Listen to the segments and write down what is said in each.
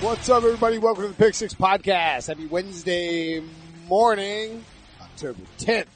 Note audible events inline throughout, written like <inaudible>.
What's up, everybody? Welcome to the Pick Six Podcast. Happy Wednesday morning, October 10th,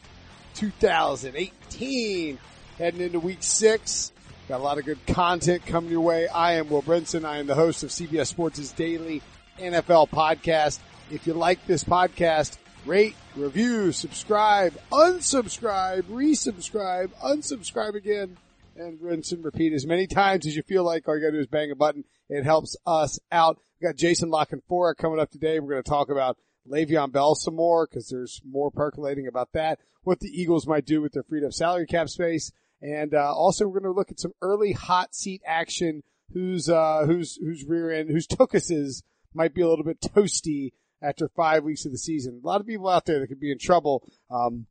2018. Heading into week six. Got a lot of good content coming your way. I am Will Brinson. I am the host of CBS Sports' daily NFL podcast. If you like this podcast, rate, review, subscribe, unsubscribe, resubscribe, unsubscribe again, and rinse and repeat as many times as you feel like. All you gotta do is bang a button. It helps us out. We got Jason La Canfora coming up today. We're going to talk about Le'Veon Bell some more because there's more percolating about that. What the Eagles might do with their freed up salary cap space. And, uh, also we're going to look at some early hot seat action. Who's, uh, who's, who's rear end, whose Tookuses might be a little bit toasty after five weeks of the season. A lot of people out there that could be in trouble. Um,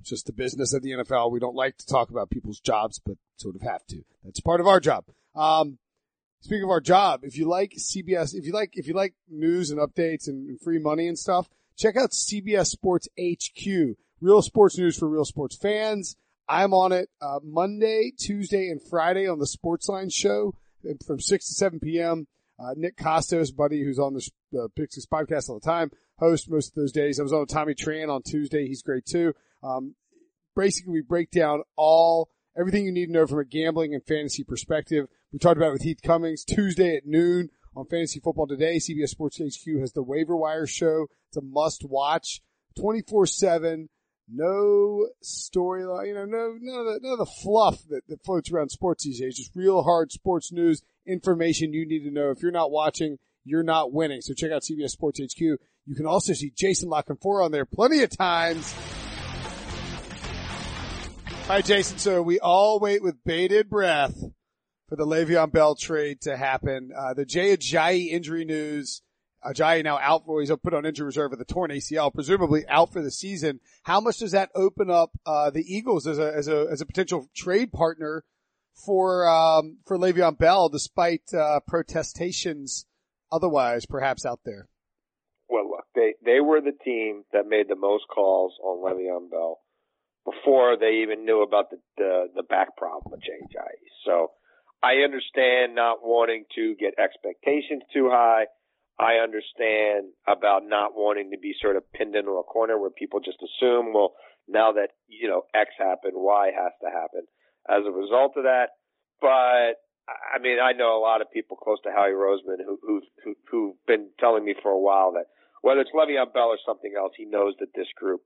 just the business of the NFL. We don't like to talk about people's jobs, but sort of have to. That's part of our job. Um, speaking of our job, if you like CBS, if you like, if you like news and updates and, free money and stuff, check out CBS Sports HQ. Real sports news for real sports fans. I'm on it, uh, Monday, Tuesday, and Friday on the Sportsline show from 6 to 7 p.m. Uh, Nick Kostos, buddy who's on the uh, Six podcast all the time, host most of those days. I was on Tommy Tran on Tuesday. He's great too. Um, basically we break down all, everything you need to know from a gambling and fantasy perspective. We talked about it with Heath Cummings Tuesday at noon on Fantasy Football Today. CBS Sports HQ has the waiver wire show. It's a must watch 24 seven. No storyline, you know, no, none of the, none of the fluff that, that floats around sports these days. Just real hard sports news information you need to know. If you're not watching, you're not winning. So check out CBS Sports HQ. You can also see Jason La Canfora on there plenty of times. Right, Jason. So we all wait with bated breath for the Le'Veon Bell trade to happen. Uh, the Jay Ajayi injury news. Ajayi now out for, he's put on injury reserve with a torn ACL, presumably out for the season. How much does that open up, uh, the Eagles as a, as a, as a potential trade partner for, um, for Le'Veon Bell despite, uh, protestations otherwise perhaps out there? Well, look, they, they were the team that made the most calls on Le'Veon Bell before they even knew about the, the, the back problem with Jay Ajayi. So I understand not wanting to get expectations too high. I understand about not wanting to be sort of pinned into a corner where people just assume, well, now that, you know, X happened, Y has to happen as a result of that. But I mean, I know a lot of people close to Howie Roseman who, who, who, who've been telling me for a while that whether it's Le'Veon Bell or something else, he knows that this group,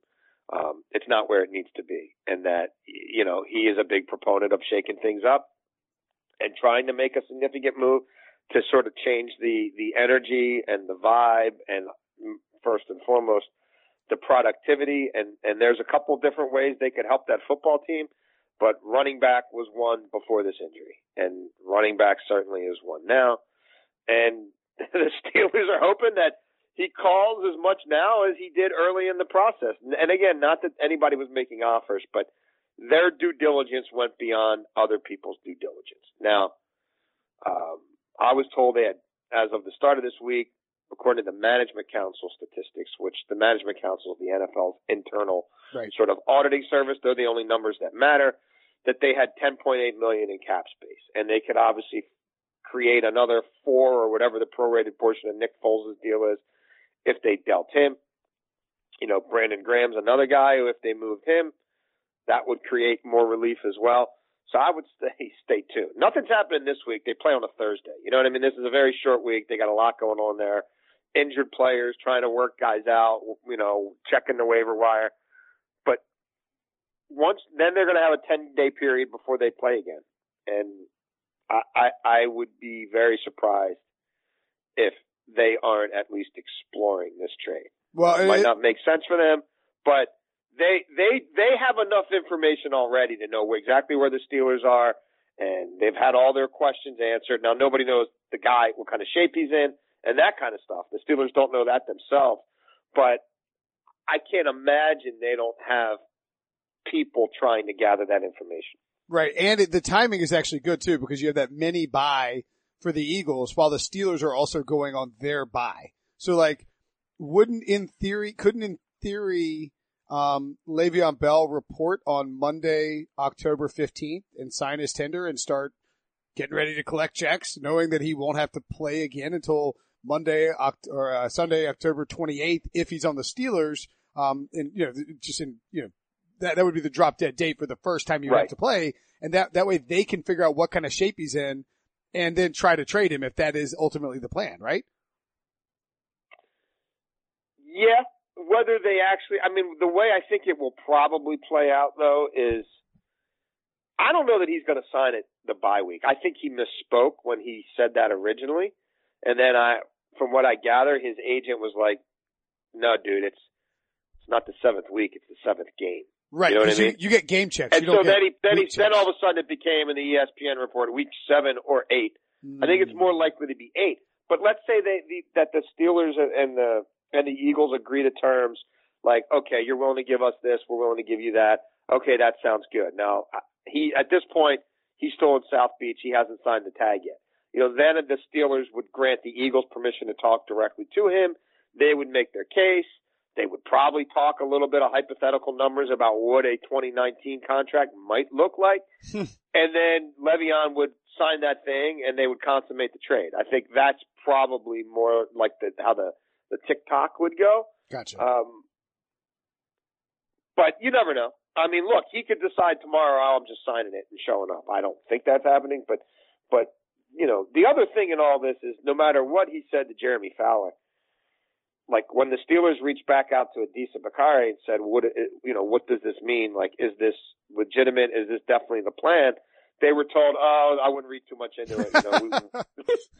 um, it's not where it needs to be and that, you know, he is a big proponent of shaking things up and trying to make a significant move to sort of change the the energy and the vibe and mm, first and foremost the productivity. And and there's a couple different ways they could help that football team but running back was one before this injury. And running back certainly is one now. And <laughs> the Steelers are hoping that he calls as much now as he did early in the process. And again not that anybody was making offers but their due diligence went beyond other people's due diligence now um I was told that as of the start of this week, according to the Management Council statistics, which the Management Council is the NFL's internal right. sort of auditing service, they're the only numbers that matter, that they had 10.8 million in cap space. And they could obviously create another four or whatever the prorated portion of Nick Foles' deal is if they dealt him. You know, Brandon Graham's another guy who if they moved him, that would create more relief as well. So I would <laughs> stay stay tuned. Nothing's happening this week. They play on a Thursday. You know what I mean? This is a very short week. They got a lot going on there. Injured players trying to work guys out. You know, checking the waiver wire. But once then they're going to have a ten day period before they play again, and I, I I would be very surprised if they aren't at least exploring this trade. Well, it might not make sense for them, but they they they have enough information already to know exactly where the Steelers are, and they've had all their questions answered. Now nobody knows the guy, what kind of shape he's in, and that kind of stuff. The Steelers don't know that themselves, but I can't imagine they don't have people trying to gather that information. Right, and the timing is actually good too because you have that mini bye for the Eagles while the Steelers are also going on their bye. So like, wouldn't in theory, couldn't in theory um, Le'Veon Bell report on Monday, October 15th and sign his tender and start getting ready to collect checks, knowing that he won't have to play again until Monday or uh, Sunday, October 28th, if he's on the Steelers, um, and you know, just in you know, that that would be the drop dead date for the first time you Right. have to play, and that that way they can figure out what kind of shape he's in, and then try to trade him if that is ultimately the plan, right? Yeah, whether they actually, I mean, the way I think it will probably play out though is, I don't know that he's going to sign it the bye week. I think he misspoke when he said that originally, and then I, from what I gather, his agent was like, "No, dude, it's it's not the seventh week; it's the seventh game." Right. You know what I mean? you, get game checks. And you don't so then he then he then all of a sudden it became in the ESPN report week seven or eight. I think it's more mm. likely to be eight. But let's say they the, that the Steelers and the and the Eagles agree to terms like, okay, you're willing to give us this, we're willing to give you that. Okay, that sounds good. Now he at this point he's still in South Beach. He hasn't signed the tag yet. You know, then the Steelers would grant the Eagles permission to talk directly to him. They would make their case. They would probably talk a little bit of hypothetical numbers about what a 2019 contract might look like. <laughs> Hmm. and then Le'Veon would sign that thing and they would consummate the trade. I think that's probably more like the, how the, the TikTok would go. Gotcha. Um, but you never know. I mean, look, he could decide tomorrow, oh, I'm just signing it and showing up. I don't think that's happening, but, but, you know, the other thing in all this is no matter what he said to Jeremy Fowler, like when the Steelers reached back out to Adisa Bakari and said, what, you know, what does this mean? Like, is this legitimate? Is this definitely the plan? They were told, oh, I wouldn't read too much into it. You know, <laughs>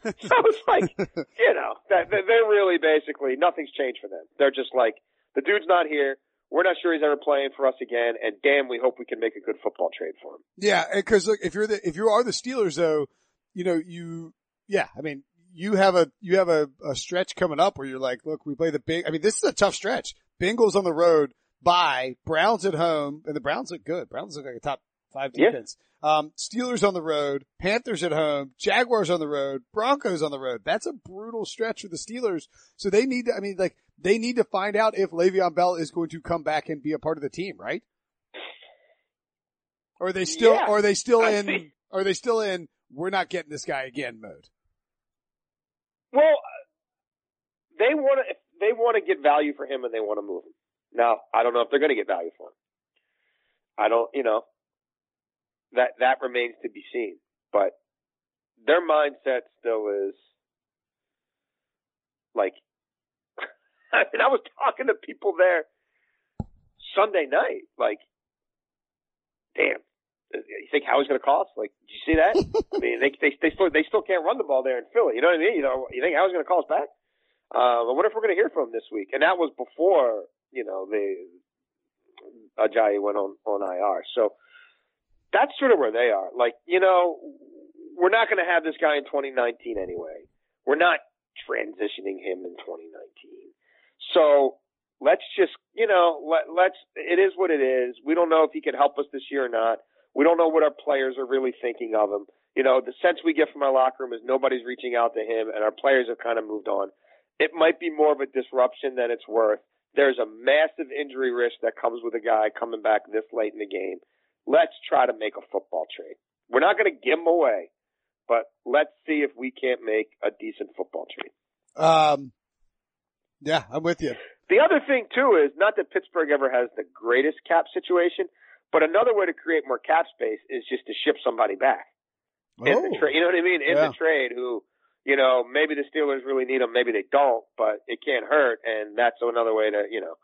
so it's like, you know, that, they're really basically nothing's changed for them. They're just like, the dude's not here. We're not sure he's ever playing for us again, and damn, we hope we can make a good football trade for him. Yeah, because look, if you're the if you are the Steelers though, you know you yeah, I mean you have a you have a, a stretch coming up where you're like, look, we play the big. I mean, this is a tough stretch. Bengals on the road, by Browns at home, and the Browns look good. Browns look like a top five Yeah. defense. Um, Steelers on the road, Panthers at home, Jaguars on the road, Broncos on the road. That's a brutal stretch for the Steelers. So they need to, I mean, like, they need to find out if Le'Veon Bell is going to come back and be a part of the team, right? Or are they still, Yeah. or are they still I in, think- are they still in, we're not getting this guy again mode? Well, they want to they want to get value for him and they want to move him. Now, I don't know if they're going to get value for him. I don't, you know, that that remains to be seen. But their mindset still is like, <laughs> I mean, I was talking to people there Sunday night, like, damn. You think Howie's going to us? Like, did you see that? I mean, they they they still they still can't run the ball there in Philly. You know what I mean? You know, you think Howie's going to call us back? Uh, I wonder if we're going to hear from him this week. And that was before you know the Ajayi went on on IR. So that's sort of where they are. Like, you know, we're not going to have this guy in 2019 anyway. We're not transitioning him in 2019. So let's just, you know, let, let's, it is what it is. We don't know if he can help us this year or not. We don't know what our players are really thinking of him. You know, the sense we get from our locker room is nobody's reaching out to him and our players have kind of moved on. It might be more of a disruption than it's worth. There's a massive injury risk that comes with a guy coming back this late in the game. Let's try to make a football trade. We're not going to give him away, but let's see if we can't make a decent football trade. Um, yeah, I'm with you. The other thing too is not that Pittsburgh ever has the greatest cap situation, but another way to create more cap space is just to ship somebody back in the Oh. trade. You know what I mean? In Yeah. the trade, who you know maybe the Steelers really need them, maybe they don't, but it can't hurt, and that's another way to you know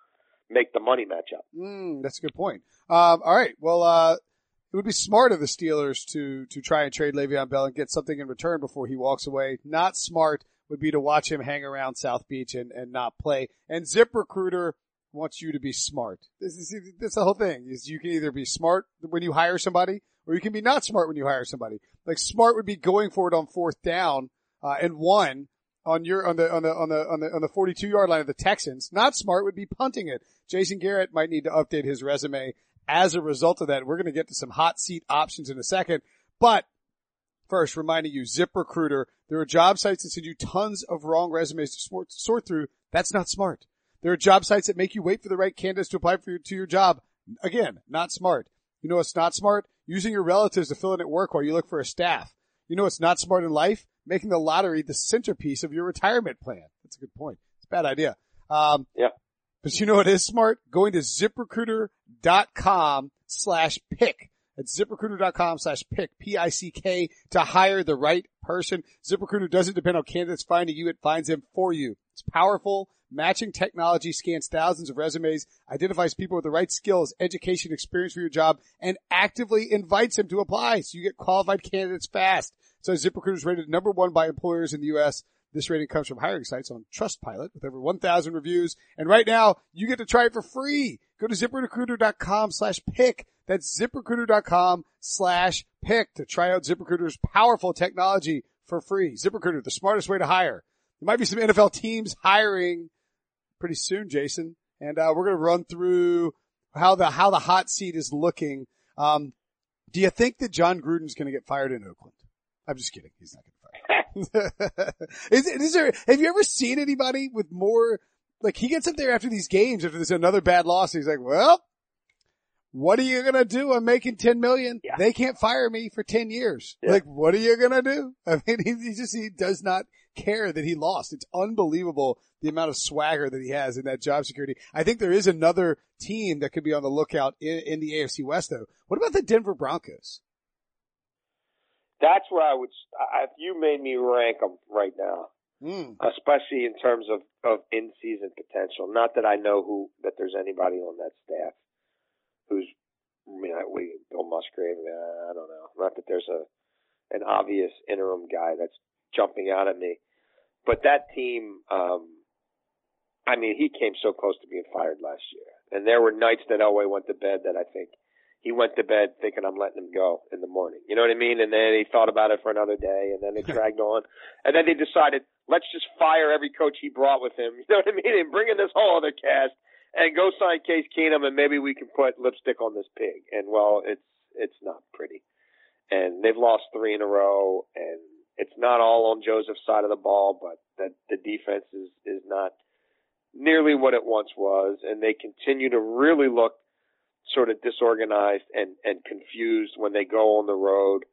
make the money match up. Mm, that's a good point. Um, all right. Well, uh, it would be smart of the Steelers to, to try and trade Le'Veon Bell and get something in return before he walks away. Not smart would be to watch him hang around South Beach and, and not play. And ZipRecruiter wants you to be smart. This is, that's the whole thing is you can either be smart when you hire somebody or you can be not smart when you hire somebody. Like smart would be going for it on fourth down, uh, and one on your, on the, on the, on the, on the, on the 42 yard line of the Texans. Not smart would be punting it. Jason Garrett might need to update his resume as a result of that. We're going to get to some hot seat options in a second, but first reminding you, ZipRecruiter, there are job sites that send you tons of wrong resumes to sort, through. That's not smart. There are job sites that make you wait for the right candidates to apply for your, to your job. Again, not smart. You know what's not smart? Using your relatives to fill in at work while you look for a staff. You know what's not smart in life? Making the lottery the centerpiece of your retirement plan. That's a good point. It's a bad idea. Um, yeah. But you know what is smart? Going to ziprecruiter.com slash pick. That's ziprecruiter.com slash pick, P-I-C-K, to hire the right person. ZipRecruiter doesn't depend on candidates finding you. It finds them for you. It's powerful. Matching technology scans thousands of resumes, identifies people with the right skills, education, experience for your job, and actively invites them to apply so you get qualified candidates fast. So ZipRecruiter is rated number one by employers in the U.S. This rating comes from hiring sites on Trustpilot with over 1,000 reviews. And right now, you get to try it for free. Go to ziprecruiter.com slash pick. That's ziprecruiter.com slash pick to try out ZipRecruiter's powerful technology for free. ZipRecruiter, the smartest way to hire. There might be some NFL teams hiring pretty soon, Jason. And, uh, we're going to run through how the, how the hot seat is looking. Um, do you think that Jon Gruden's going to get fired in Oakland? I'm just kidding. He's not going to fire. <laughs> is, is there, have you ever seen anybody with more, like he gets up there after these games, after there's another bad loss, he's like, well, what are you gonna do? I'm making 10 million. Yeah. They can't fire me for 10 years. Yeah. Like, what are you gonna do? <laughs> I mean, he, he just, he does not care that he lost. It's unbelievable the amount of swagger that he has in that job security. I think there is another team that could be on the lookout in, in the AFC West though. What about the Denver Broncos? That's where I would. If you made me rank them right now, Mm. especially in terms of of in season potential. Not that I know who that there's anybody on that staff who's. I mean, I, we Bill Musgrave. I don't know. Not that there's a an obvious interim guy that's jumping out at me, but that team. um I mean, he came so close to being fired last year, and there were nights that Elway went to bed that I think he went to bed thinking I'm letting him go in the morning. You know what I mean? And then he thought about it for another day, and then it dragged on, and then they decided let's just fire every coach he brought with him. <laughs> You know what I mean? And bring in this whole other cast and go sign Case Keenum, and maybe we can put lipstick on this pig. And well, it's it's not pretty, and they've lost three in a row, and it's not all on Joseph's side of the ball, but that the defense is is not nearly what it once was, and they continue to really look sort of disorganized and and confused when they go on the road.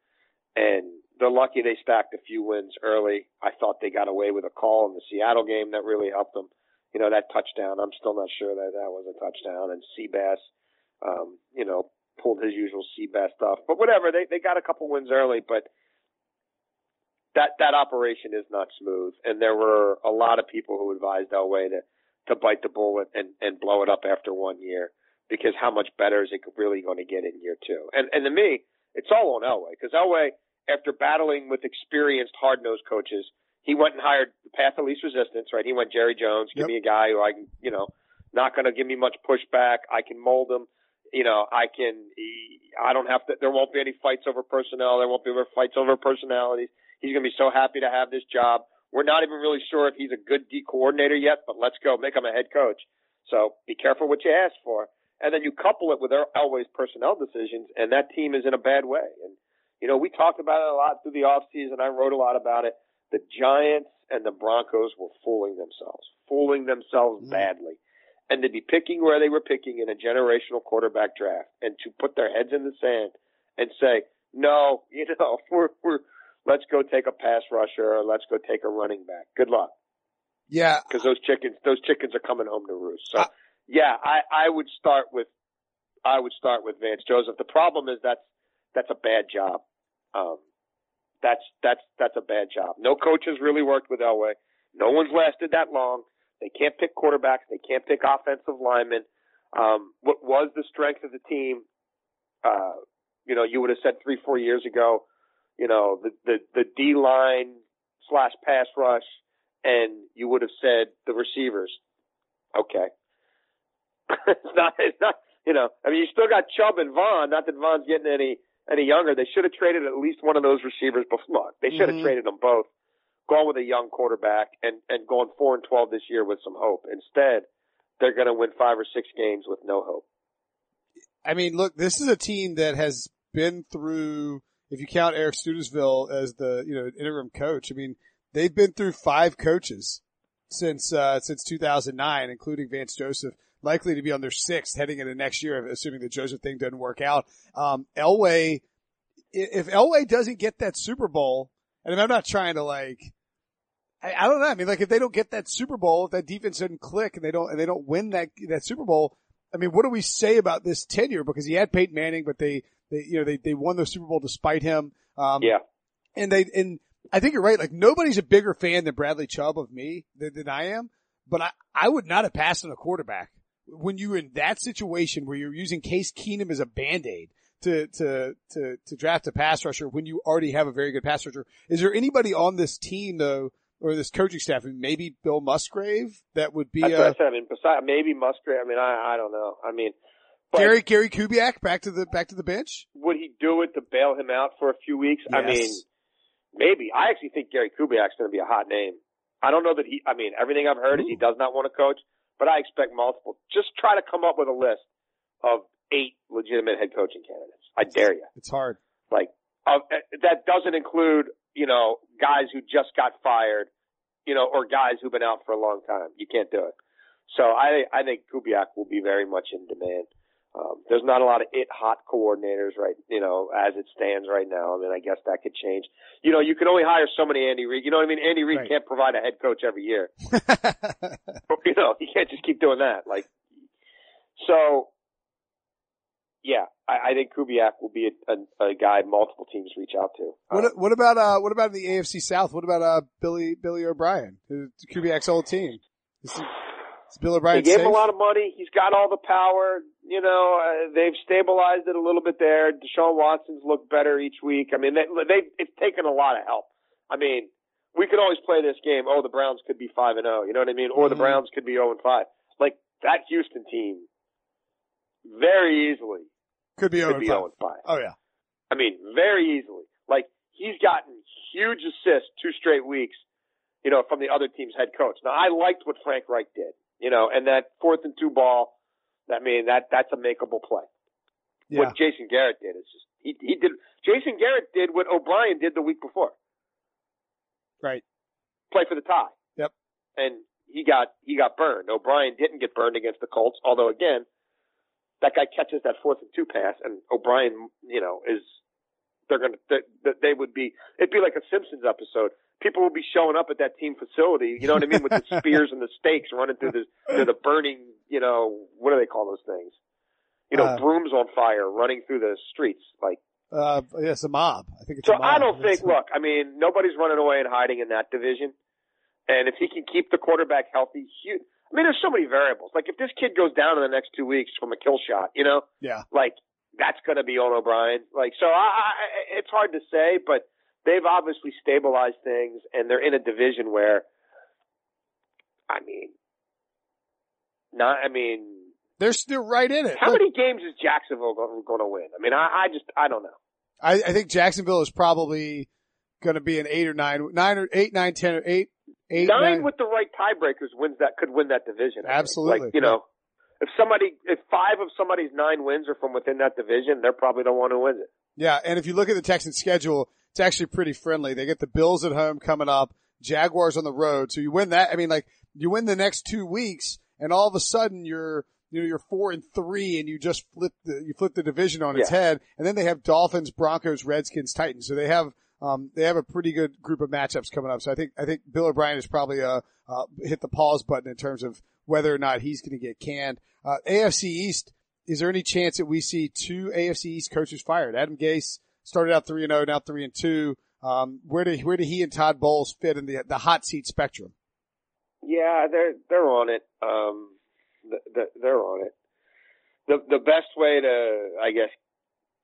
And they're lucky they stacked a few wins early. I thought they got away with a call in the Seattle game that really helped them. You know that touchdown. I'm still not sure that that was a touchdown. And Seabass, um, you know, pulled his usual Seabass stuff. But whatever, they they got a couple wins early, but that that operation is not smooth. And there were a lot of people who advised Elway to to bite the bullet and and blow it up after one year because how much better is it really going to get in year two? And and to me, it's all on Elway because Elway, after battling with experienced hard nosed coaches, he went and hired the path of least resistance. Right? He went Jerry Jones. Give Yep. me a guy who I can, you know, not going to give me much pushback. I can mold him. You know, I can. I don't have to. There won't be any fights over personnel. There won't be ever fights over personalities. He's going to be so happy to have this job. We're not even really sure if he's a good D coordinator yet, but let's go make him a head coach. So be careful what you ask for. And then you couple it with El- Elway's personnel decisions, and that team is in a bad way. And you know, we talked about it a lot through the off season. I wrote a lot about it. The Giants and the Broncos were fooling themselves, fooling themselves Mm. badly. And to be picking where they were picking in a generational quarterback draft, and to put their heads in the sand and say, "No, <laughs> you know, we're we're let's go take a pass rusher, or let's go take a running back. Good luck." Yeah. because those chickens those chickens are coming home to roost. So Uh, yeah, I I would start with I would start with Vance Joseph. The problem is that's that's a bad job. Um, that's that's that's a bad job. No coach has really worked with Elway. No one's lasted that long. They can't pick quarterbacks. They can't pick offensive linemen. Um, what was the strength of the team? Uh, you know, you would have said three, four years ago. You know, the the the D line slash pass rush and you would have said the receivers. Okay. <laughs> it's not, it's not, you know, I mean, you still got Chubb and Von. Not that Von's getting any, any younger. They should have traded at least one of those receivers before. Look, they should have Mhm. traded them both, gone with a young quarterback and, and gone four and 12 this year with some hope. Instead, they're going to win five or six games with no hope. I mean, look, this is a team that has been through, if you count Eric Studesville as the, you know, interim coach, I mean, they've been through five coaches since, uh, since 2009, including Vance Joseph, likely to be on their sixth heading into next year, assuming the Joseph thing doesn't work out. Um, Elway, if Elway doesn't get that Super Bowl, And I'm not trying to like, I, I don't know. I mean, like if they don't get that Super Bowl, if that defense doesn't click and they don't, and they don't win that, that Super Bowl, I mean, what do we say about this tenure? Because he had Peyton Manning, but they, they, you know, they, they won the Super Bowl despite him. Um, Yeah. and they, and I think you're right. Like nobody's a bigger fan than Bradley Chubb of me than, than I am, but I, I would not have passed on a quarterback when you're in that situation where you're using Case Keenum as a band-aid to, to, to, to draft a pass rusher when you already have a very good pass rusher. Is there anybody on this team though, or this coaching staff, maybe Bill Musgrave that would be That's a what I said. I mean, besides maybe Musgrave. I mean, I I don't know. I mean, but Gary, Gary Kubiak back to the, back to the bench? would he do it to bail him out for a few weeks? I mean, maybe. I actually think Gary Kubiak's going to be a hot name. I don't know that he. I mean, everything I've heard is he does not want to coach, but I expect multiple. Just try to come up with a list of eight legitimate head coaching candidates. I dare you. It's hard. Like uh, that doesn't include you know guys who just got fired, you know, or guys who've been out for a long time. You can't do it. So I I think Kubiak will be very much in demand. Um, there's not a lot of it hot coordinators right, you know, as it stands right now. I mean, I guess that could change. You know, you can only hire so many Andy Reid. You know what I mean? Andy Reid Right. can't provide a head coach every year. <laughs> <laughs> You know, he can't just keep doing that. Like, so, yeah, I, I think Kubiak will be a, a, a guy multiple teams reach out to. Um, What what about uh what about the AFC South? What about uh Billy Billy O'Brien, Kubiak's old team? Is, he, is Bill They gave safe? him a lot of money. He's got all the power. You know, uh, they've stabilized it a little bit there. Deshaun Watson's looked better each week. I mean, they, they it's taken a lot of help. I mean, we could always play this game. Oh, the Browns could be five and zero. You know what I mean? Or the Mhm. Browns could be zero and five. Like that Houston team, very easily Could be could be zero and five. Oh yeah. I mean, very easily. Like he's gotten huge assists two straight weeks, you know, from the other team's head coach. Now I liked what Frank Reich did, you know, and that fourth and two ball. I mean, that that's a makeable play. Yeah. What Jason Garrett did is just he he did. Jason Garrett did what O'Brien did the week before. Right. Play for the tie. Yep. And he got he got burned. O'Brien didn't get burned against the Colts, although again, that guy catches that fourth and two pass, and O'Brien, you know, is they're gonna they, they would be it'd be like a Simpsons episode. People will be showing up at that team facility, you know what I mean, with the <laughs> spears and the stakes running through the through the burning, you know, what do they call those things? You know, Uh, brooms on fire running through the streets. Like Uh, yeah, it's a mob. I think it's so a mob. I don't think look, I mean, nobody's running away and hiding in that division. And if he can keep the quarterback healthy, he, I mean, there's so many variables. Like if this kid goes down in the next two weeks from a kill shot, you know, Yeah. like that's going to be on O'Brien. Like, so I, I, it's hard to say, but they've obviously stabilized things and they're in a division where, I mean, not, I mean, They're still right in it. how Look, many games is Jacksonville going to win? I mean, I, I just, I don't know. I, I think Jacksonville is probably going to be an eight or nine, nine or eight, nine, ten or eight, eight, Nine nine. with the right tiebreakers wins that could win that division. I. Absolutely. Like, you know, if somebody, if five of somebody's nine wins are from within that division, they're probably the one who wins it. Yeah, and if you look at the Texans schedule, it's actually pretty friendly. They get the Bills at home coming up, Jaguars on the road. So you win that. I mean, like you win the next two weeks, and all of a sudden you're you know you're four and three, and you just flip the you flip the division on its Yeah. head. And then they have Dolphins, Broncos, Redskins, Titans. So they have um they have a pretty good group of matchups coming up. So I think I think Bill O'Brien is probably uh, uh hit the pause button in terms of whether or not he's going to get canned. Uh, AFC East. Is there any chance that we see two AFC East coaches fired? Adam Gase started out three and zero, now three and two. Um, where do where do he and Todd Bowles fit in the the hot seat spectrum? Yeah, they're they're on it. Um, th- th- they're on it. The the best way to, I guess,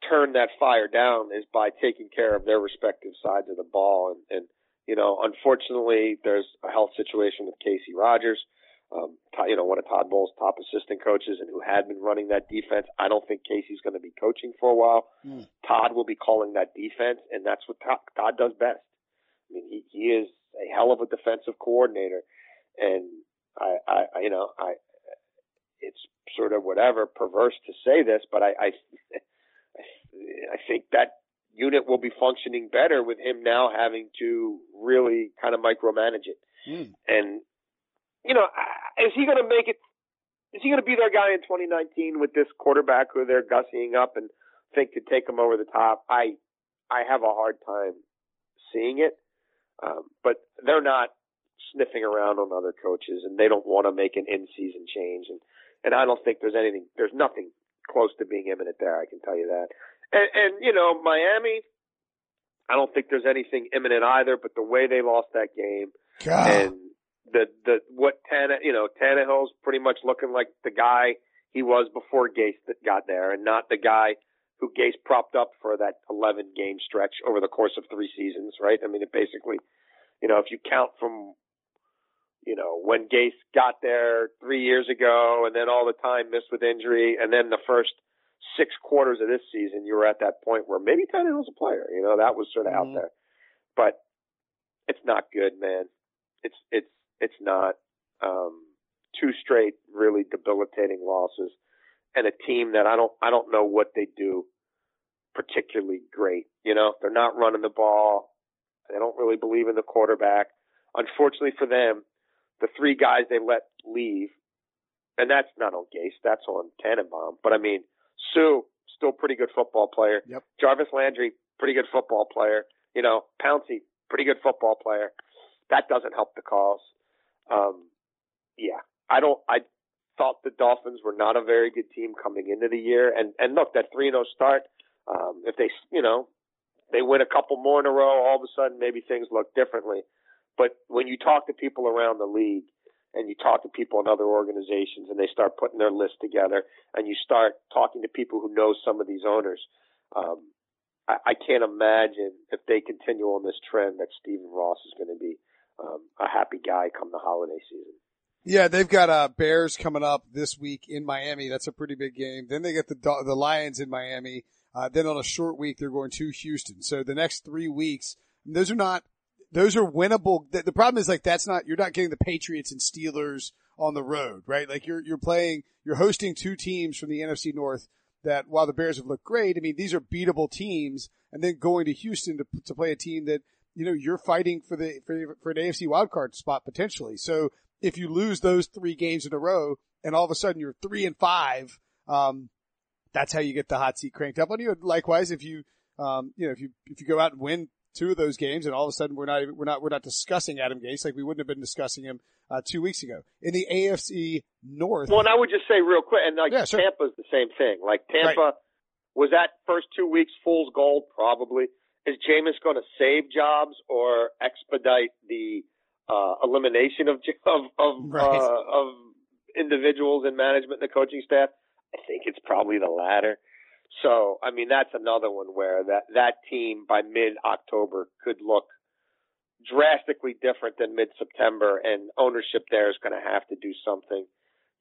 turn that fire down is by taking care of their respective sides of the ball. And, and you know, unfortunately, there's a health situation with Kacy Rodgers. Um, you know, one of Todd Bowles' top assistant coaches, and who had been running that defense. I don't think Kacy's going to be coaching for a while. Mm. Todd will be calling that defense, and that's what Todd, Todd does best. I mean, he, he is a hell of a defensive coordinator, and I, I, I you know, I, it's sort of whatever perverse to say this, but I, I, <laughs> I think that unit will be functioning better with him now having to really kind of micromanage it. Mm. And you know, is he going to make it? Is he going to be their guy in 2019 with this quarterback who they're gussying up and think could take him over the top? I, I have a hard time seeing it. Um, but they're not sniffing around on other coaches, and they don't want to make an in-season change. And and I don't think there's anything, there's nothing close to being imminent there. I can tell you that. And, and you know, Miami, I don't think there's anything imminent either. But the way they lost that game, God. and the the what Tanner, you know, Tannehill's pretty much looking like the guy he was before Gase got there, and not the guy who Gase propped up for that 11 game stretch over the course of three seasons, right? I mean, it basically, you know, if you count from, you know, when Gase got there three years ago, and then all the time missed with injury, and then the first six quarters of this season, you were at that point where maybe Tannehill's a player. You know, that was sort of Mhm. out there, but it's not good, man. It's it's it's not. Um, two straight really debilitating losses, and a team that I don't I don't know what they do particularly great. You know, they're not running the ball. They don't really believe in the quarterback. Unfortunately for them, the three guys they let leave, and that's not on Gase, that's on Tannenbaum. But I mean, Suh, still pretty good football player. Yep. Jarvis Landry, pretty good football player. You know, Pouncey, pretty good football player. That doesn't help the cause. Um, yeah, I don't. I thought the Dolphins were not a very good team coming into the year, and and look, that three and zero start. Um, if they, you know, they win a couple more in a row, all of a sudden maybe things look differently. But when you talk to people around the league, and you talk to people in other organizations, and they start putting their list together, and you start talking to people who know some of these owners, um, I, I can't imagine if they continue on this trend that Stephen Ross is going to be um, a happy guy come the holiday season. Yeah, they've got uh Bears coming up this week in Miami. That's a pretty big game. Then they get the the Lions in Miami. Uh, then on a short week, they're going to Houston. So the next three weeks, those are not, those are winnable. The, the problem is like that's not, you're not getting the Patriots and Steelers on the road, right? Like you're, you're playing, you're hosting two teams from the NFC North that while the Bears have looked great, I mean, these are beatable teams and then going to Houston to, to play a team that, you know, you're fighting for the, for, for an AFC wildcard spot potentially. So if you lose those three games in a row and all of a sudden you're three and five, um, that's how you get the hot seat cranked up on you. Likewise, if you, um, you know, if you, if you go out and win two of those games and all of a sudden we're not even, we're not, we're not discussing Adam Gase like we wouldn't have been discussing him, uh, two weeks ago. In the AFC North. Well, and I would just say real quick, and like Yeah, sure. Tampa's the same thing. Like Tampa was that first two weeks fool's gold, probably. Is Jameis going to save jobs or expedite the uh, elimination of <laughs> of of, Right. uh, of individuals in management and the coaching staff? I think it's probably the latter. So, I mean, that's another one where that that team by mid October could look drastically different than mid September, and ownership there is going to have to do something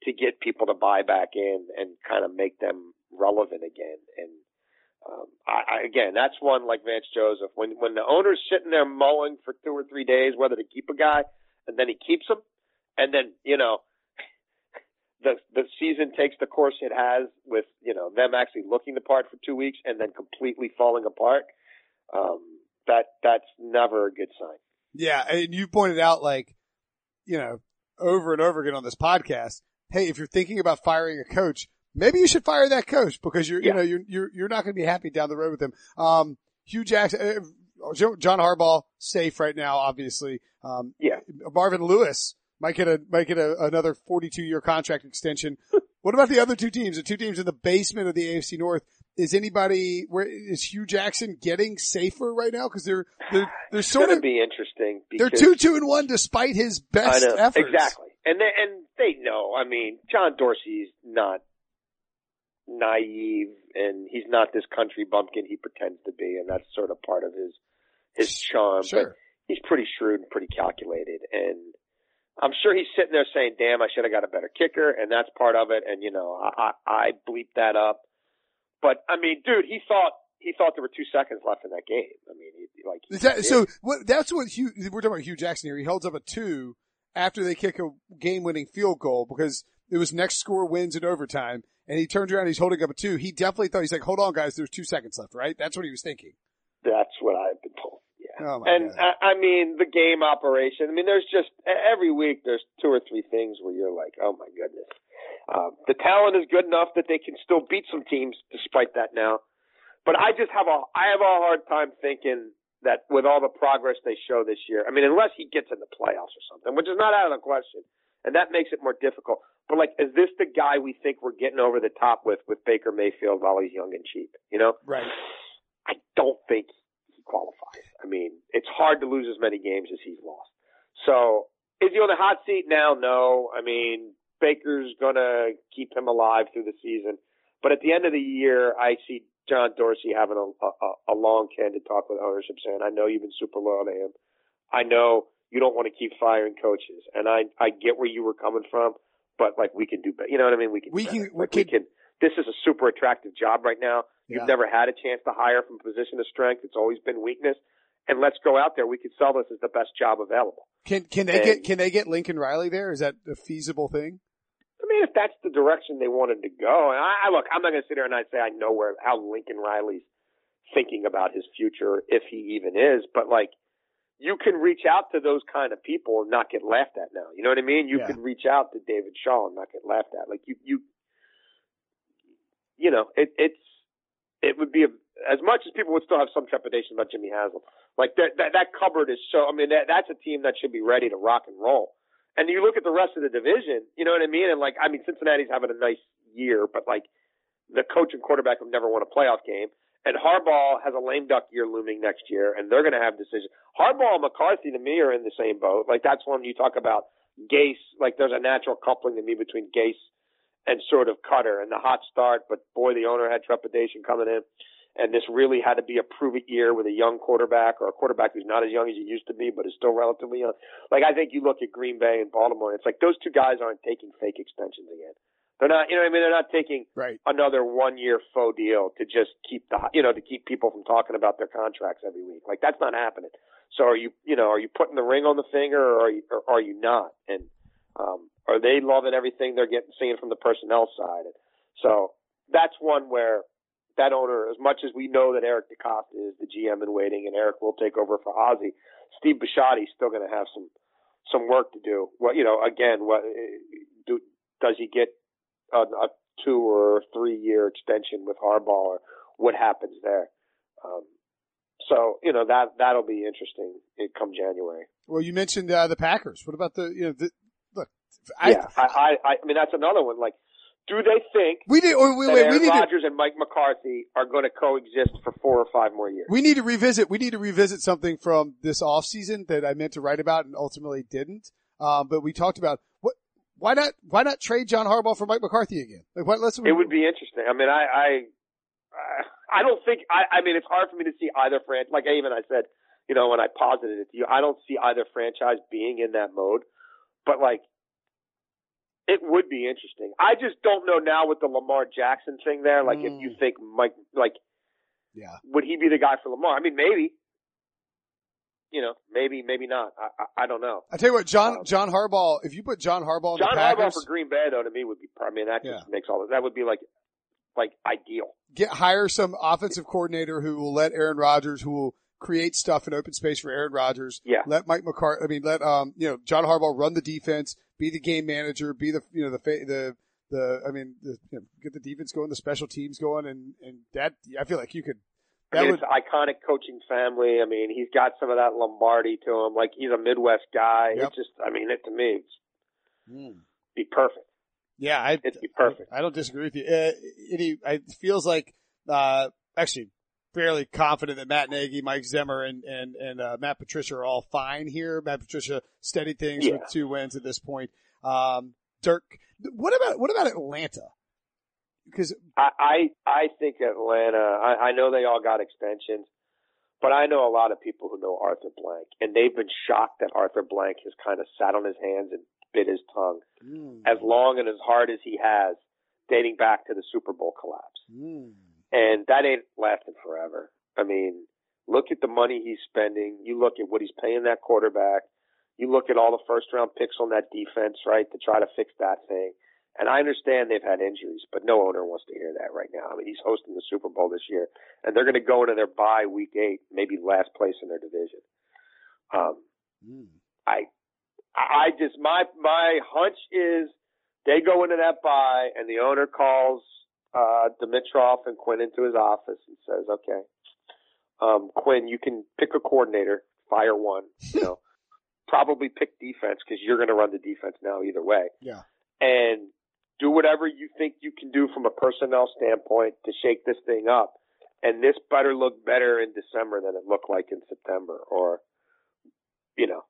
to get people to buy back in and kind of make them relevant again. And um, I, again, that's one like Vance Joseph. When when the owner's sitting there mulling for two or three days whether to keep a guy, and then he keeps him, and then you know <laughs> the the season takes the course it has with you know them actually looking the part for two weeks and then completely falling apart. Um, that that's never a good sign. Yeah. And you pointed out like, you know, over and over again on this podcast, Hey, if you're thinking about firing a coach, maybe you should fire that coach because you're, you know, you're, you're, you're not going to be happy down the road with him. Um, Hue Jackson, uh, John Harbaugh safe right now, obviously. Um, Yeah. Marvin Lewis might get a, might get a, another 42 year contract extension. <laughs> what about the other two teams? The two teams in the basement of the AFC North. Is anybody, where is Hue Jackson getting safer right now? Cause they're, they're, <sighs> they're sort of, be interesting. they're two, two and one despite his best efforts. exactly, and they, and they know. I mean, John Dorsey's not naive, and he's not this country bumpkin he pretends to be, and that's sort of part of his his charm. But he's pretty shrewd and pretty calculated, and I'm sure he's sitting there saying, "Damn, I should have got a better kicker," and that's part of it. And you know, I I, I bleeped that up, but I mean, dude, he thought he thought there were two seconds left in that game. I mean, he, like he Is that, so what, that's what Hue, we're talking about Hue Jackson here. He holds up a two after they kick a game winning field goal because it was next score wins in overtime and he turns around, he's holding up a two. He definitely thought, he's like, hold on guys, there's two seconds left, right? That's what he was thinking. That's what I've been told. Yeah. Oh and. I, I mean, the game operation. I mean, there's just every week there's two or three things where you're like, oh my goodness. Um, the talent is good enough that they can still beat some teams despite that now. But I just have a I have a hard time thinking that with all the progress they show this year, I mean, unless he gets in the playoffs or something, which is not out of the question, and that makes it more difficult. But like, is this the guy we think we're getting over the top with with Baker Mayfield while he's young and cheap? You know, Right. I don't think he qualifies. I mean, it's hard to lose as many games as he's lost. So is he on the hot seat now? No. I mean, Baker's gonna keep him alive through the season. But at the end of the year, I see John Dorsey having a, a, a long, candid talk with ownership saying, I know you've been super loyal to him. I know you don't want to keep firing coaches. And I, I get where you were coming from, but like we can do better. You know what I mean? We can, We can- better. we Like, we can- can, this is a super attractive job right now. You've Yeah. never had a chance to hire from a position of strength. It's always been weakness. And let's go out there. We could sell this as the best job available. Can can they And- get can they get Lincoln Riley there? Is that a feasible thing? I mean, if that's the direction they wanted to go, and I, I look, I'm not going to sit here and I say I know where how Lincoln Riley's thinking about his future, if he even is, but like, you can reach out to those kind of people and not get laughed at now. You know what I mean? You Yeah. can reach out to David Shaw and not get laughed at. Like you, you, you know, it, it's, it would be a, as much as people would still have some trepidation about Jimmy Haslam. Like that, that, that cupboard is so, I mean, that, that's a team that should be ready to rock and roll. And you look at the rest of the division, you know what I mean? And like, I mean, Cincinnati's having a nice year, but like the coach and quarterback have never won a playoff game. And Harbaugh has a lame duck year looming next year, and they're going to have decisions. Harbaugh and McCarthy to me are in the same boat. Like that's when you talk about Gase. Like there's a natural coupling to me between Gase and sort of Cutter and the hot start. But boy, the owner had trepidation coming in, and this really had to be a prove it year with a young quarterback or a quarterback who's not as young as he used to be, but is still relatively young. Like I think you look at Green Bay and Baltimore, it's like those two guys aren't taking fake extensions again. They're not, you know what I mean? They're not taking Right. another one year faux deal to just keep the you know to keep people from talking about their contracts every week. Like that's not happening. So are you you know are you putting the ring on the finger or are you or are you not? And um, are they loving everything they're getting seeing from the personnel side? And so that's one where that owner, as much as we know that Eric DeCosta is the GM in waiting and Eric will take over for Ozzie, Steve Bisciotti's still going to have some some work to do. Well, you know, again, what do does he get a, a two or three year extension with Harbaugh, or what happens there? Um, so you know that that'll be interesting. Come January. Well, you mentioned uh, the Packers. What about the you know the look? I, yeah, I, I I mean that's another one. Like, do they think we did. Or wait, that wait, Aaron we need to Rodgers and Mike McCarthy are going to coexist for four or five more years? we need to revisit. We need to revisit something from this off season that I meant to write about and ultimately didn't. Um, but we talked about. Why not? Why not trade John Harbaugh for Mike McCarthy again? Like, what? Let's. It would be interesting. I mean, I, I, I don't think. I, I mean, it's hard for me to see either franchise. Like even I said, you know, when I posited it to you, I don't see either franchise being in that mode. But like, it would be interesting. I just don't know now with the Lamar Jackson thing there. Like, if you Mm. think Mike, like, Yeah. would he be the guy for Lamar? I mean, maybe. You know, maybe, maybe not. I, I, I don't know. I tell you what, John Um, John Harbaugh. If you put John Harbaugh in John the Harbaugh for Green Bay, though, to me would be. I mean, that just makes all that would be like, like ideal. get hire some offensive coordinator who will let Aaron Rodgers, who will create stuff in open space for Aaron Rodgers. Yeah. Let Mike McCarthy. I mean, let um you know John Harbaugh run the defense, be the game manager, be the you know the the the I mean the, you know, get the defense going, the special teams going, and and that I feel like you could. I That mean, would it's iconic coaching family. I mean, he's got some of that Lombardi to him. Like he's a Midwest guy. Yep. It's just, I mean, it to me, it's Hmm. be perfect. yeah, I It'd be perfect. I don't disagree with you. Uh, it, it feels like uh actually fairly confident that Matt Nagy, Mike Zimmer, and and and uh, Matt Patricia are all fine here. Matt Patricia steadied things Yeah. with two wins at this point. Um, Dirk, what about what about Atlanta? Because I, I, I think Atlanta. I, I know they all got extensions, but I know a lot of people who know Arthur Blank, and they've been shocked that Arthur Blank has kind of sat on his hands and bit his tongue as long and as hard as he has, dating back to the Super Bowl collapse. Mm. And that ain't lasting forever. I mean, look at the money he's spending. You look at what he's paying that quarterback. You look at all the first round picks on that defense, right, to try to fix that thing. And I understand they've had injuries, but no owner wants to hear that right now. I mean, he's hosting the Super Bowl this year, and they're going to go into their bye week eight, maybe last place in their division. Um, Mm. I, I just my my hunch is they go into that bye, and the owner calls uh Dimitroff and Quinn into his office and says, "Okay, Um, Quinn, you can pick a coordinator, fire one, you know, <laughs> probably pick defense because you're going to run the defense now either way. Yeah. And do whatever you think you can do from a personnel standpoint to shake this thing up. And this better look better in December than it looked like in September or, you know,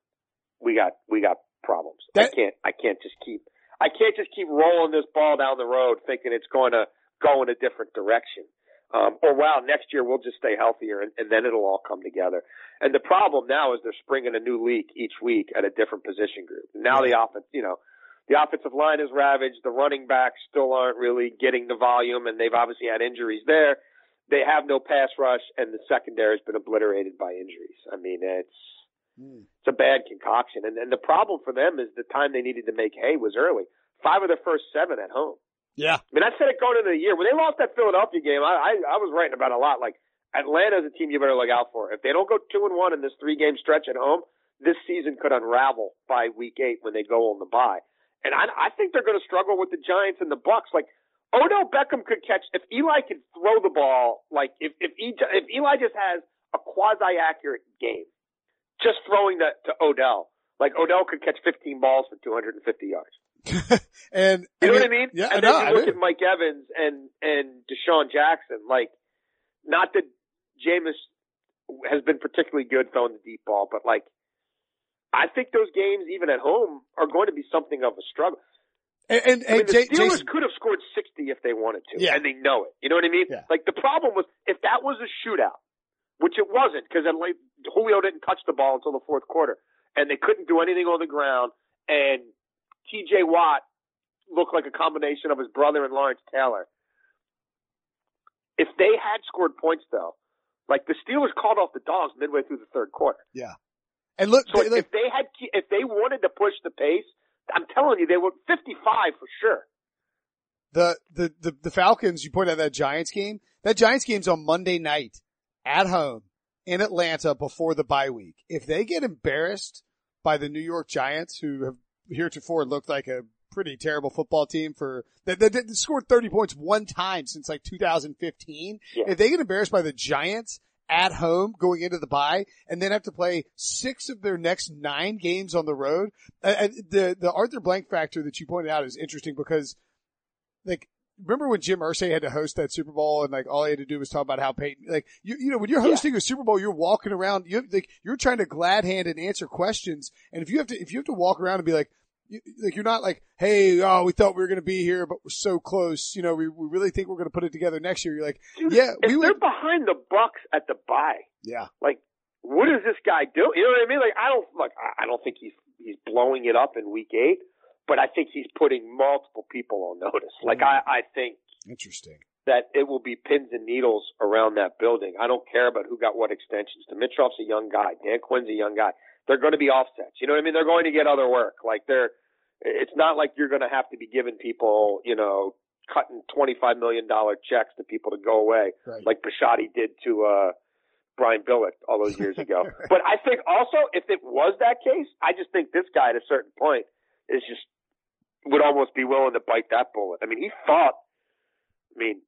we got, we got problems. That- I can't, I can't just keep, I can't just keep rolling this ball down the road thinking it's going to go in a different direction. Um, or wow, next year we'll just stay healthier and, and then it'll all come together. And the problem now is they're springing a new leak each week at a different position group. Now the offense, you know, the offensive line is ravaged. The running backs still aren't really getting the volume and they've obviously had injuries there. They have no pass rush and the secondary has been obliterated by injuries. I mean, it's, Mm. it's a bad concoction. And, and the problem for them is the time they needed to make hay was early. Five of their first seven at home. Yeah. I mean, I said it going into the year. When they lost that Philadelphia game, I, I, I was writing about a lot. Like, Atlanta is a team you better look out for. If they don't go two and one in this three game stretch at home, this season could unravel by week eight when they go on the bye. And I, I think they're going to struggle with the Giants and the Bucs. Like, Odell Beckham could catch, if Eli could throw the ball, like, if, if, E- if Eli just has a quasi accurate game, just throwing that to Odell, like, Odell could catch 15 balls for 250 yards. <laughs> and You know what I mean? Yeah, and I then you look at Mike Evans and and DeSean Jackson. Like, not that Jameis has been particularly good throwing the deep ball, but like, I think those games, even at home, are going to be something of a struggle. And, and, I mean, the J- Steelers Jason, could have scored 60 if they wanted to, Yeah. and they know it. You know what I mean? Yeah. Like the problem was if that was a shootout, which it wasn't, because like, Julio didn't touch the ball until the fourth quarter, and they couldn't do anything on the ground, and T.J. Watt looked like a combination of his brother and Lawrence Taylor. If they had scored points though, like the Steelers called off the dogs midway through the third quarter. And look, So they- look, if they had, if they wanted to push the pace, I'm telling you, they were 55 for sure. the, the, the, the Falcons, you point out that Giants game, that Giants game's on Monday night at home in Atlanta before the bye week. If they get embarrassed by the New York Giants, who have heretofore looked like a pretty terrible football team for, that, that, that scored 30 points one time since like 2015. Yeah. If they get embarrassed by the Giants at home going into the bye and then have to play six of their next nine games on the road, uh, the, the Arthur Blank factor that you pointed out is interesting because like remember when Jim Irsay had to host that Super Bowl and like all he had to do was talk about how Peyton like you you know when you're Yeah. hosting a Super Bowl you're walking around you like you're trying to glad hand and answer questions and if you have to if you have to walk around and be like you, like you're not like hey oh we thought we were going to be here but we're so close you know we, we really think we're going to put it together next year you're like Dude, yeah we they're behind the Bucs at the bye, yeah like what is this guy doing? You know what I mean? Like I don't look. I don't think he's he's blowing it up in week eight, but I think he's putting multiple people on notice. Like Mm. I I think interesting that it will be pins and needles around that building. I don't care about who got what extensions. Dimitroff's a young guy. Dan Quinn's a young guy. They're going to be offsets. You know what I mean? They're going to get other work. Like they're, it's not like you're going to have to be giving people, you know, cutting $25 million checks to people to go away right like Bisciotti did to, uh, Brian Billick all those years ago. <laughs> but I think also if it was that case, I just think this guy at a certain point is just would almost be willing to bite that bullet. I mean, he thought, I mean,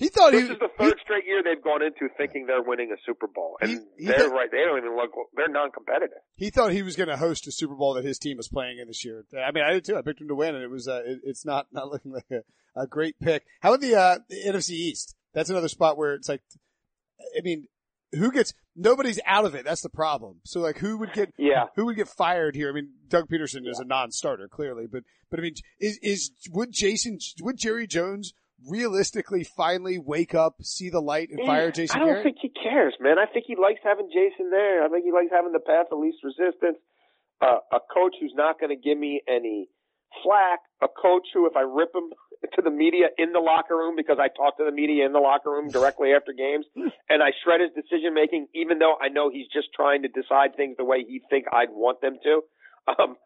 he thought this he is the he- third straight year they've gone into thinking they're winning a Super Bowl, and He- he they're did- right. They don't even look. They're non-competitive. he thought he was going to host a Super Bowl that his team was playing in this year. I mean, I did too. I picked him to win, and it was uh, it, it's not not looking like a, a great pick. How about the, uh, the NFC East? That's another spot where it's like, I mean, who gets nobody's out of it. That's the problem. So like, who would get Yeah. who would get fired here? I mean, Doug Pederson is a non-starter clearly, but but I mean, is is would Jason would Jerry Jones realistically finally wake up, see the light, and fire Jason I don't Garrett? think he cares, man. I think he likes having Jason there. I think he likes having the path of least resistance. Uh, a coach who's not going to give me any flack. A coach who, if I rip him <laughs> to the media in the locker room because I talk to the media in the locker room directly after games, <laughs> and I shred his decision making, even though I know he's just trying to decide things the way he think I'd want them to. Um,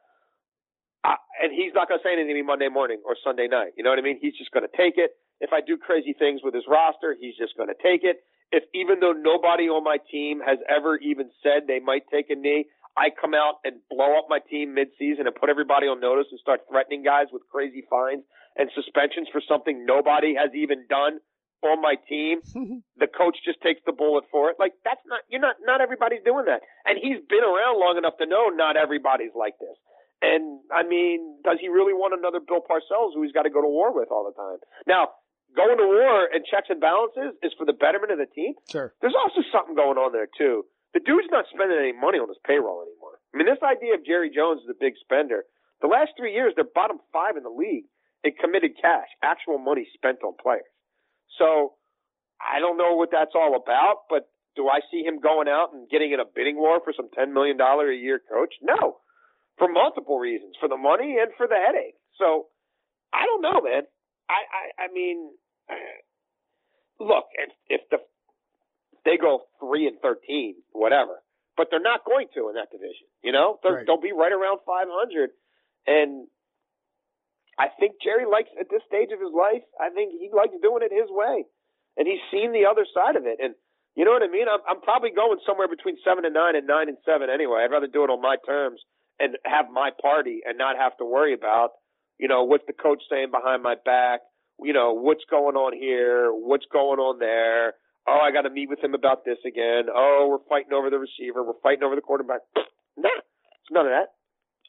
I, and he's not going to say anything to me Monday morning or Sunday night. You know what I mean? He's just going to take it. If I do crazy things with his roster, he's just going to take it. If even though nobody on my team has ever even said they might take a knee, I come out and blow up my team mid-season and put everybody on notice and start threatening guys with crazy fines and suspensions for something nobody has even done on my team. <laughs> the coach just takes the bullet for it. Like that's not you're not not everybody's doing that. And he's been around long enough to know not everybody's like this. And I mean, does he really want another Bill Parcells who he's got to go to war with all the time? Now, going to war and checks and balances is for the betterment of the team. Sure. There's also something going on there too. The dude's not spending any money on his payroll anymore. I mean, this idea of Jerry Jones is a big spender. The last three years, they're bottom five in the league in committed cash, actual money spent on players. So I don't know what that's all about, but do I see him going out and getting in a bidding war for some $10 million a year coach? No. For multiple reasons, for the money and for the headache. So I don't know, man. I, I, I mean, Uh, look, if, if the, they go three and 13, whatever, but they're not going to in that division, you know, Right. they'll be right around 500 and I think Jerry likes at this stage of his life. I think he likes doing it his way, and he's seen the other side of it. And you know what I mean? I'm, I'm probably going somewhere between seven and nine and nine and seven anyway. I'd rather do it on my terms and have my party and not have to worry about, you know, what's the coach saying behind my back. You know, what's going on here? What's going on there? Oh, I got to meet with him about this again. Oh, we're fighting over the receiver. We're fighting over the quarterback. <sniffs> Nah, it's none of that.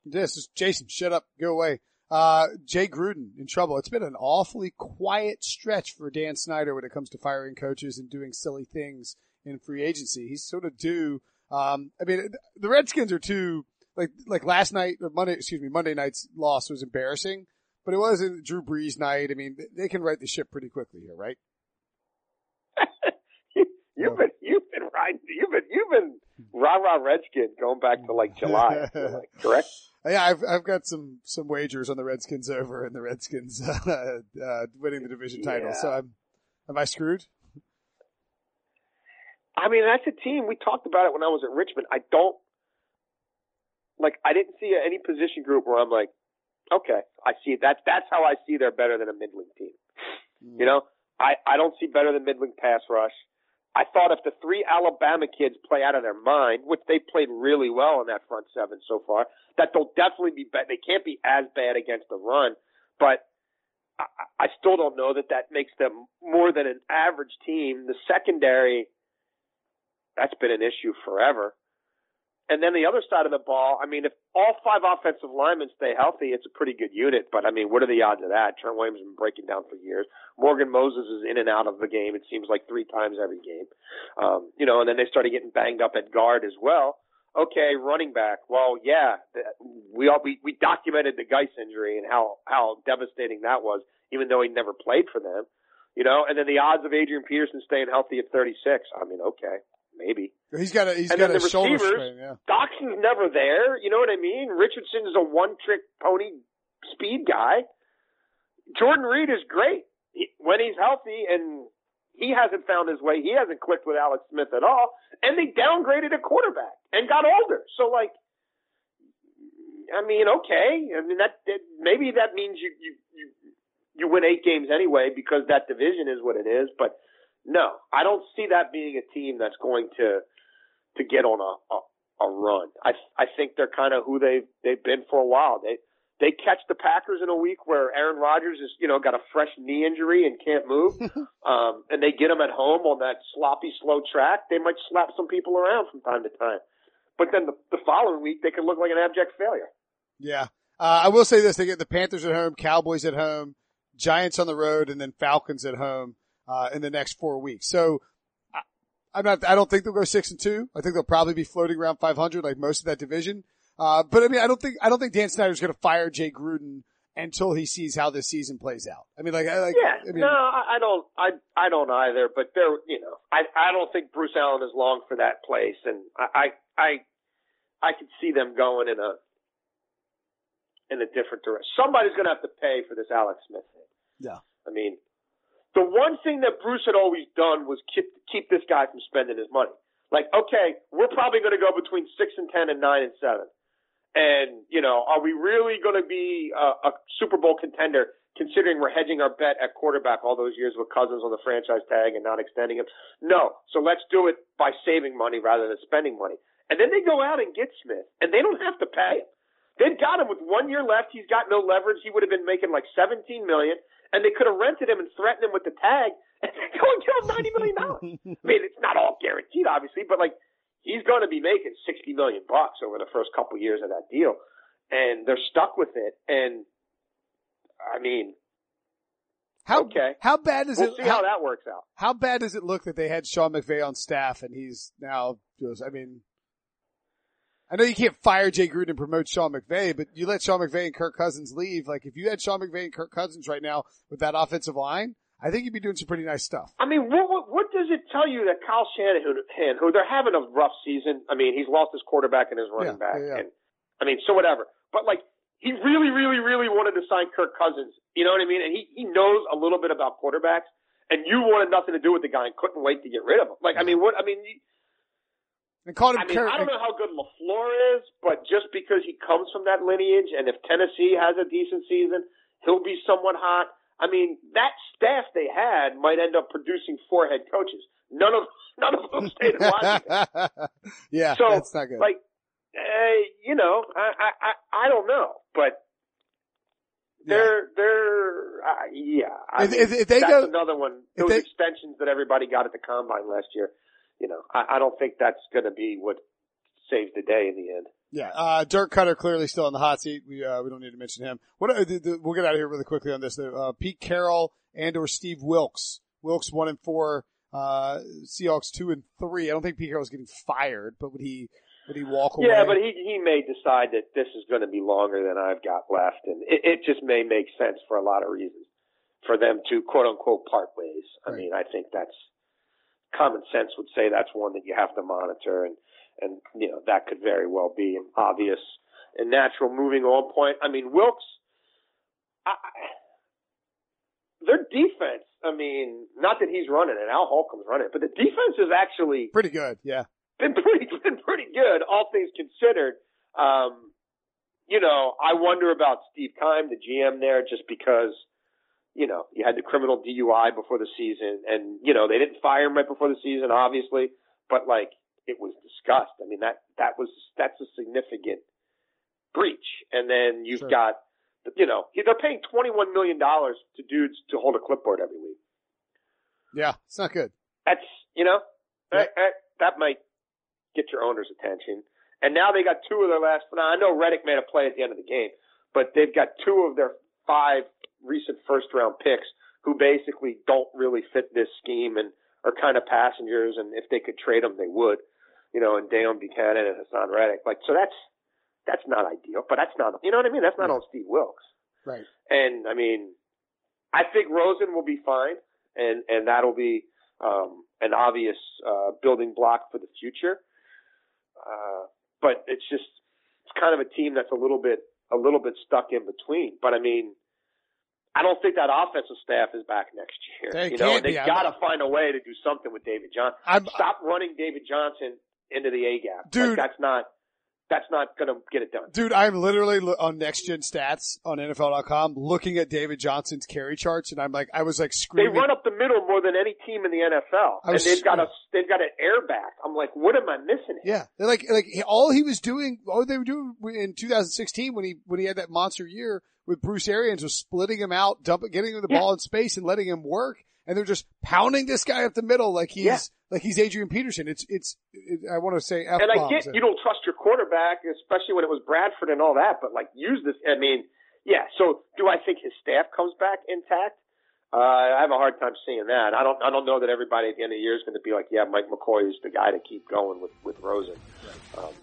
This is Jason. Shut up. Go away. Uh, Jay Gruden in trouble. It's been an awfully quiet stretch for Dan Snyder when it comes to firing coaches and doing silly things in free agency. He's sort of due. Um, I mean, the Redskins are too like like last night or Monday. Excuse me, Monday night's loss was embarrassing, but it wasn't Drew Brees night. I mean, they can right the ship pretty quickly here, right? <laughs> You've been you've been riding you've been you've been rah rah Redskin going back to like July, like, <laughs> correct? Yeah, I've I've got some some wagers on the Redskins over and the Redskins <laughs> uh, uh, winning the division title. Yeah. So I'm am I screwed? I mean, that's a team. We talked about it when I was at Richmond. I don't like. I didn't see any position group where I'm like, okay, I see that. That's how I see they're better than a middling team. Hmm. You know, I I don't see better than middling pass rush. I thought if the three Alabama kids play out of their mind, which they played really well in that front seven so far, that they'll definitely be bad. They can't be as bad against the run, but I, I still don't know that that makes them more than an average team. The secondary, that's been an issue forever. And then the other side of the ball, I mean, if all five offensive linemen stay healthy, it's a pretty good unit. But I mean, what are the odds of that? Trent Williams has been breaking down for years. Morgan Moses is in and out of the game. It seems like three times every game. Um, you know, and then they started getting banged up at guard as well. Okay, running back. Well, yeah, we all we, we documented the Guice injury and how how devastating that was, even though he never played for them. You know, and then the odds of Adrian Peterson staying healthy at 36. I mean, okay, maybe. He's got a he's And got then a the shoulder strain. Yeah. Doctson's never there. You know what I mean? Richardson is a one trick pony speed guy. Jordan Reed is great he, when he's healthy and he hasn't found his way. He hasn't clicked with Alex Smith at all. And they downgraded a quarterback and got older. So like, I mean, okay. I mean, that, that maybe that means you, you, you, you win eight games anyway because that division is what it is. But no, I don't see that being a team that's going to, to get on a, a, a run. I I think they're kind of who they've they've been for a while. They they catch the Packers in a week where Aaron Rodgers is you know got a fresh knee injury and can't move, <laughs> um, and they get him at home on that sloppy slow track. They might slap some people around from time to time, but then the, the following week they could look like an abject failure. Yeah. Uh, I will say this: they get the Panthers at home, Cowboys at home, Giants on the road, and then Falcons at home uh, in the next four weeks. So I, I'm not. I don't think they'll go six and two. I think they'll probably be floating around 500, like most of that division. Uh, but I mean, I don't think I don't think Dan Snyder's going to fire Jay Gruden until he sees how this season plays out. I mean, like, I, like Yeah, I mean, no, I, I don't. I I don't either. But there, you know, I I don't think Bruce Allen is long for that place, and I I I, I could see them going in a in a different direction. Somebody's going to have to pay for this Alex Smith thing. Yeah. I mean, the one thing that Bruce had always done was keep keep this guy from spending his money. Like, okay, we're probably going to go between six and ten and nine and seven. And, you know, are we really going to be a, a Super Bowl contender considering we're hedging our bet at quarterback all those years with Cousins on the franchise tag and not extending him? No. So let's do it by saving money rather than spending money. And then they go out and get Smith and they don't have to pay him. They've got him with one year left. He's got no leverage. He would have been making like 17 million and they could have rented him and threatened him with the tag <laughs> and Go and give him ninety million dollars. I mean, it's not all guaranteed, obviously, but like he's going to be making sixty million bucks over the first couple years of that deal, and they're stuck with it. And I mean, how okay, how bad is we'll it? See how, how that works out. How bad does it look that they had Sean McVay on staff and he's now just? I mean, I know you can't fire Jay Gruden and promote Sean McVay, but you let Sean McVay and Kirk Cousins leave. Like if you had Sean McVay and Kirk Cousins right now with that offensive line, I think you'd be doing some pretty nice stuff. I mean, what what, what does it tell you that Kyle Shanahan, who they're having a rough season? I mean, he's lost his quarterback and his running Yeah, back, yeah, yeah. and I mean, so whatever. But like, he really, really, really wanted to sign Kirk Cousins. You know what I mean? And he he knows a little bit about quarterbacks. And you wanted nothing to do with the guy and couldn't wait to get rid of him. Like, I mean, what? I mean, you, And called him I mean. I don't know how good Lafleur is, but just because he comes from that lineage, and if Tennessee has a decent season, he'll be somewhat hot. I mean, that staff they had might end up producing four head coaches. None of <laughs> none of them <laughs> stayed in Washington. yeah, So, that's not good. Like, uh, you know, I, I I don't know, but they're they're uh, yeah. I If- mean, if- if they that's go- another one. Those they- extensions that everybody got at the combine last year. You know, I, I don't think that's going to be what saves the day in the end. Yeah, uh, Dirk Koetter clearly still in the hot seat. We uh, we don't need to mention him. What uh, the, the, we'll get out of here really quickly on this. Uh, Pete Carroll and or Steve Wilks. Wilks one and four. Uh, Seahawks two and three. I don't think Pete Carroll's getting fired, but would he would he walk away? Yeah, but he he may decide that this is going to be longer than I've got left, and it, it just may make sense for a lot of reasons for them to quote unquote part ways. I Right. mean, I think that's common sense would say that's one that you have to monitor, and and you know that could very well be an obvious and natural moving on point. I mean, Wilks, I, their defense. I mean, not that he's running it, Al Holcomb's running it, but the defense is actually pretty good. Yeah, been pretty <laughs> been pretty good, all things considered. Um, you know, I wonder about Steve Keim, the GM there, just because you know you had the criminal DUI before the season, and you know they didn't fire him right before the season, obviously, but like it was discussed. I mean that that was that's a significant breach, and then you've Sure. got you know they're paying twenty one million dollars to dudes to hold a clipboard every week. yeah, it's not good. That's you know Yeah. that, that that might get your owner's attention. And now they got two of their last. Now I know Reddick made a play at the end of the game, but they've got two of their five recent first round picks who basically don't really fit this scheme and are kind of passengers. And if they could trade them, they would. You know, and Dale Bucannon and Haason Reddick. Like so, that's that's not ideal. But that's not. You know what I mean? That's not Yeah. on Steve Wilks. Right. And I mean, I think Rosen will be fine, and and that'll be um, an obvious uh, building block for the future. Uh, but it's just it's kind of a team that's a little bit a little bit stuck in between. But I mean, I don't think that offensive staff is back next year. They you know, they got to find a way to do something with David Johnson. I'm, Stop running David Johnson into the A gap. Dude. like, that's not that's not going to get it done. Dude, I'm literally on Next Gen Stats on NFL.com looking at David Johnson's carry charts, and I'm like, I was like screaming. They run up the middle more than any team in the NFL, and they've got a they've got an airback. I'm like, what am I missing? Here? Yeah, They're like like all he was doing, all they were doing in 2016 when he when he had that monster year with Bruce Arians was splitting him out, dumping, getting him the Yeah. ball in space, and letting him work. And they're just pounding this guy up the middle like he's Yeah. like he's Adrian Peterson. It's it's it, I want to say f And I get you don't trust your quarterback, especially when it was Bradford and all that, but like use this. I mean, yeah. So do I think his staff comes back intact? Uh, I have a hard time seeing that. I don't. I don't know that everybody at the end of the year is going to be like, yeah, Mike McCoy is the guy to keep going with with Rosen. Um,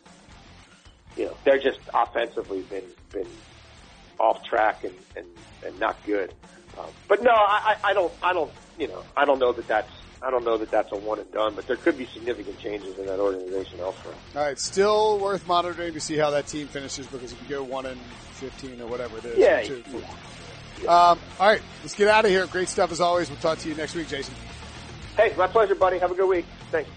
you know, they're just offensively been been off track and and, and not good. Um, but no, I, I I don't. I don't. You know, I don't know that that's. I don't know that that's a one and done, but there could be significant changes in that organization elsewhere. All right, still worth monitoring to see how that team finishes because if you go one and 15 or whatever it is, Yeah, two- yeah. Um, all right, let's get out of here. Great stuff as always. We'll talk to you next week, Jason. Hey, my pleasure, buddy. Have a good week. Thanks.